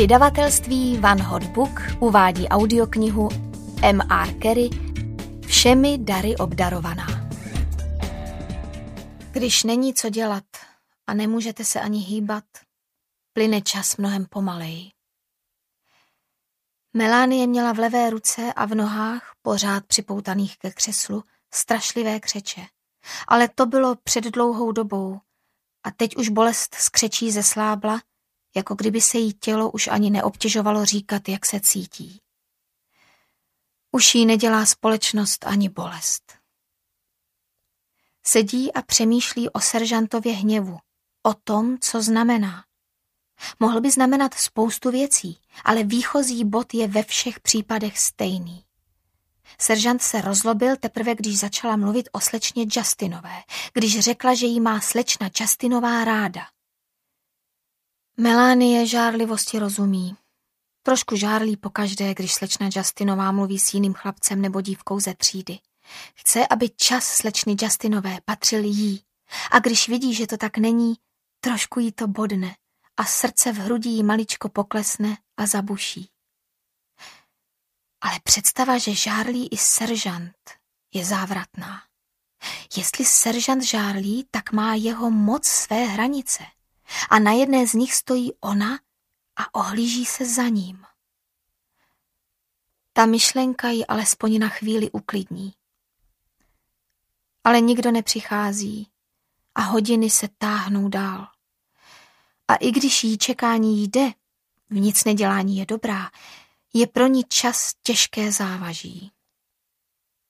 Vydavatelství Van Hot Book uvádí audioknihu M.R. Carey Všemi dary obdarovaná. Když není co dělat a nemůžete se ani hýbat, plyne čas mnohem pomaleji. Melánie měla v levé ruce a v nohách, pořád připoutaných ke křeslu, strašlivé křeče. Ale to bylo před dlouhou dobou a teď už bolest z křečí zeslábla jako kdyby se jí tělo už ani neobtěžovalo říkat, jak se cítí. Už jí nedělá společnost ani bolest. Sedí a přemýšlí o seržantově hněvu, o tom, co znamená. Mohl by znamenat spoustu věcí, ale výchozí bod je ve všech případech stejný. Seržant se rozlobil teprve, když začala mluvit o slečně Justinové, když řekla, že jí má slečna Justinová ráda. Melánie žárlivosti rozumí. Trošku žárlí pokaždé, když slečna Justinová mluví s jiným chlapcem nebo dívkou ze třídy. Chce, aby čas slečny Justinové patřil jí. A když vidí, že to tak není, trošku jí to bodne a srdce v hrudi jí maličko poklesne a zabuší. Ale představa, že žárlí i seržant, je závratná. Jestli seržant žárlí, tak má jeho moc své hranice – a na jedné z nich stojí ona a ohlíží se za ním. Ta myšlenka ji alespoň na chvíli uklidní. Ale nikdo nepřichází a hodiny se táhnou dál. A i když jí čekání jde, v nic nedělání je dobrá, je pro ní čas těžké závaží.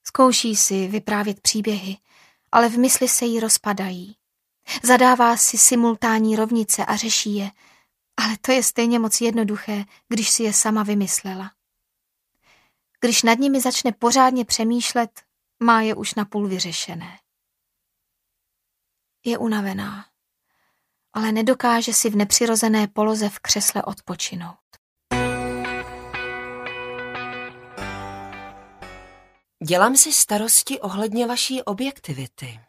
Zkouší si vyprávět příběhy, ale v mysli se jí rozpadají. Zadává si simultánní rovnice a řeší je, ale to je stejně moc jednoduché, když si je sama vymyslela. Když nad nimi začne pořádně přemýšlet, má je už napůl vyřešené. Je unavená, ale nedokáže si v nepřirozené poloze v křesle odpočinout. Dělám si starosti ohledně vaší objektivity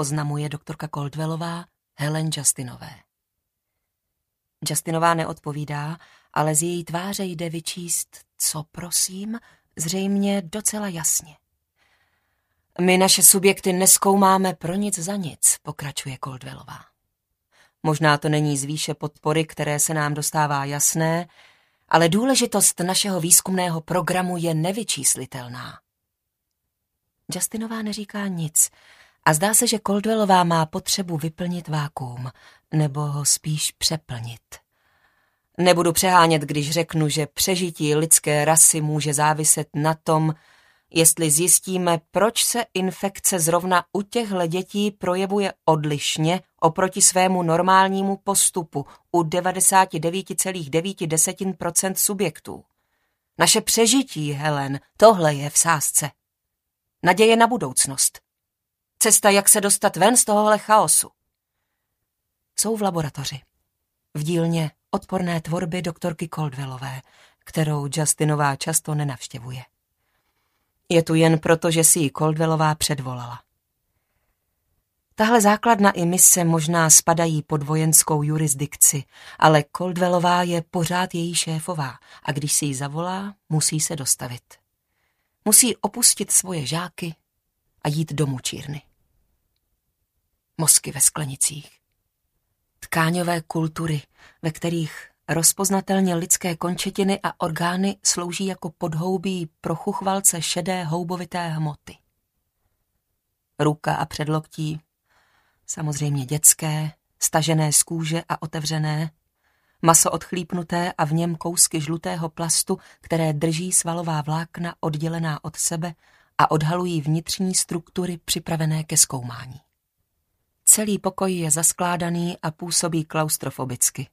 oznamuje doktorka Coldwellová Helen Justinové. Justinová neodpovídá, ale z její tváře jde vyčíst, co prosím, zřejmě docela jasně. My naše subjekty neskoumáme pro nic za nic, pokračuje Coldwellová. Možná to není z výše podpory, které se nám dostává jasné, ale důležitost našeho výzkumného programu je nevyčíslitelná. Justinová neříká nic, a zdá se, že Coldwellová má potřebu vyplnit vákuum, nebo ho spíš přeplnit. Nebudu přehánět, když řeknu, že přežití lidské rasy může záviset na tom, jestli zjistíme, proč se infekce zrovna u těchto dětí projevuje odlišně oproti svému normálnímu postupu u 99,9% subjektů. Naše přežití, Helen, tohle je v sázce. Naděje na budoucnost. Cesta, jak se dostat ven z tohohle chaosu. Jsou v laboratoři. V dílně odporné tvorby doktorky Coldwellové, kterou Justinová často nenavštěvuje. Je tu jen proto, že si ji Coldwellová předvolala. Tahle základna i mise možná spadají pod vojenskou jurisdikci, ale Coldwellová je pořád její šéfová a když si ji zavolá, musí se dostavit. Musí opustit svoje žáky a jít do mučírny mozky ve sklenicích. Tkáňové kultury, ve kterých rozpoznatelně lidské končetiny a orgány slouží jako podhoubí pro chuchvalce šedé houbovité hmoty. Ruka a předloktí, samozřejmě dětské, stažené z kůže a otevřené, maso odchlípnuté a v něm kousky žlutého plastu, které drží svalová vlákna oddělená od sebe a odhalují vnitřní struktury připravené ke zkoumání. Celý pokoj je zaskládaný a působí klaustrofobicky.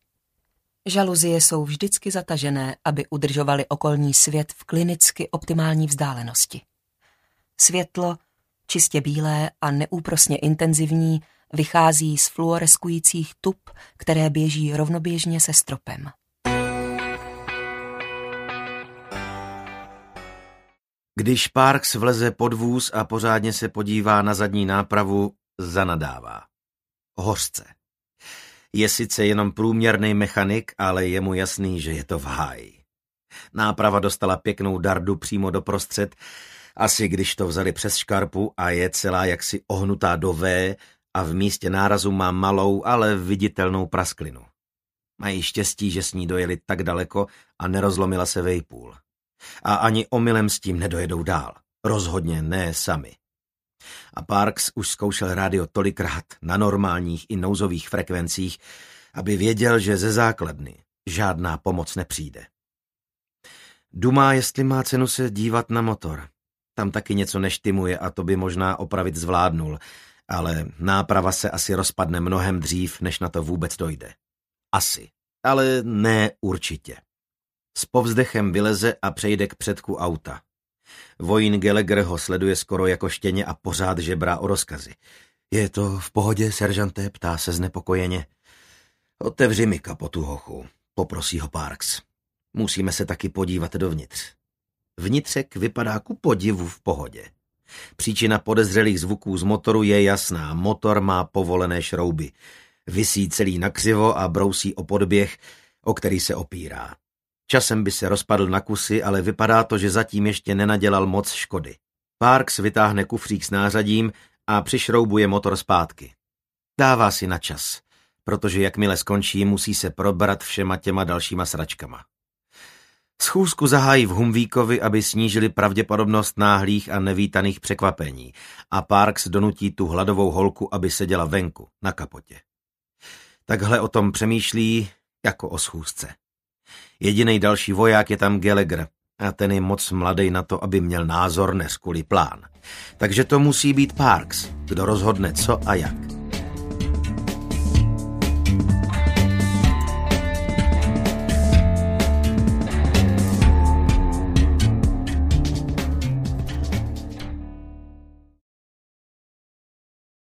Žaluzie jsou vždycky zatažené, aby udržovali okolní svět v klinicky optimální vzdálenosti. Světlo, čistě bílé a neúprosně intenzivní, vychází z fluoreskujících tub, které běží rovnoběžně se stropem. Když Parks vleze pod vůz a pořádně se podívá na zadní nápravu, zanadává. Hořce. Je sice jenom průměrný mechanik, ale je mu jasný, že je to v háji. Náprava dostala pěknou dardu přímo do prostřed, asi když to vzali přes škarpu a je celá jaksi ohnutá do V a v místě nárazu má malou, ale viditelnou prasklinu. Mají štěstí, že s ní dojeli tak daleko a nerozlomila se vejpůl. A ani omylem s tím nedojedou dál. Rozhodně ne sami. A Parks už zkoušel rádio tolikrát na normálních i nouzových frekvencích, aby věděl, že ze základny žádná pomoc nepřijde. Dumá, jestli má cenu se dívat na motor. Tam taky něco neštimuje a to by možná opravit zvládnul, ale náprava se asi rozpadne mnohem dřív, než na to vůbec dojde. Asi, ale ne určitě. S povzdechem vyleze a přejde k předku auta. Vojín Gallagher ho sleduje skoro jako štěně a pořád žebrá o rozkazy. Je to v pohodě, seržante, ptá se znepokojeně. Otevři mi kapotu, hochu, poprosí ho Parks. Musíme se taky podívat dovnitř. Vnitřek vypadá ku podivu v pohodě. Příčina podezřelých zvuků z motoru je jasná. Motor má povolené šrouby. Visí celý nakřivo a brousí o podběh, o který se opírá. Časem by se rozpadl na kusy, ale vypadá to, že zatím ještě nenadělal moc škody. Parks vytáhne kufřík s nářadím a přišroubuje motor zpátky. Dává si na čas, protože jakmile skončí, musí se probrat všema těma dalšíma sračkama. Schůzku zahájí v Humvíkovi, aby snížili pravděpodobnost náhlých a nevítaných překvapení a Parks donutí tu hladovou holku, aby seděla venku, na kapotě. Takhle o tom přemýšlí jako o schůzce. Jediný další voják je tam Gallagher a ten je moc mladý na to, aby měl názor, neskuli plán. Takže to musí být Parks, kdo rozhodne co a jak.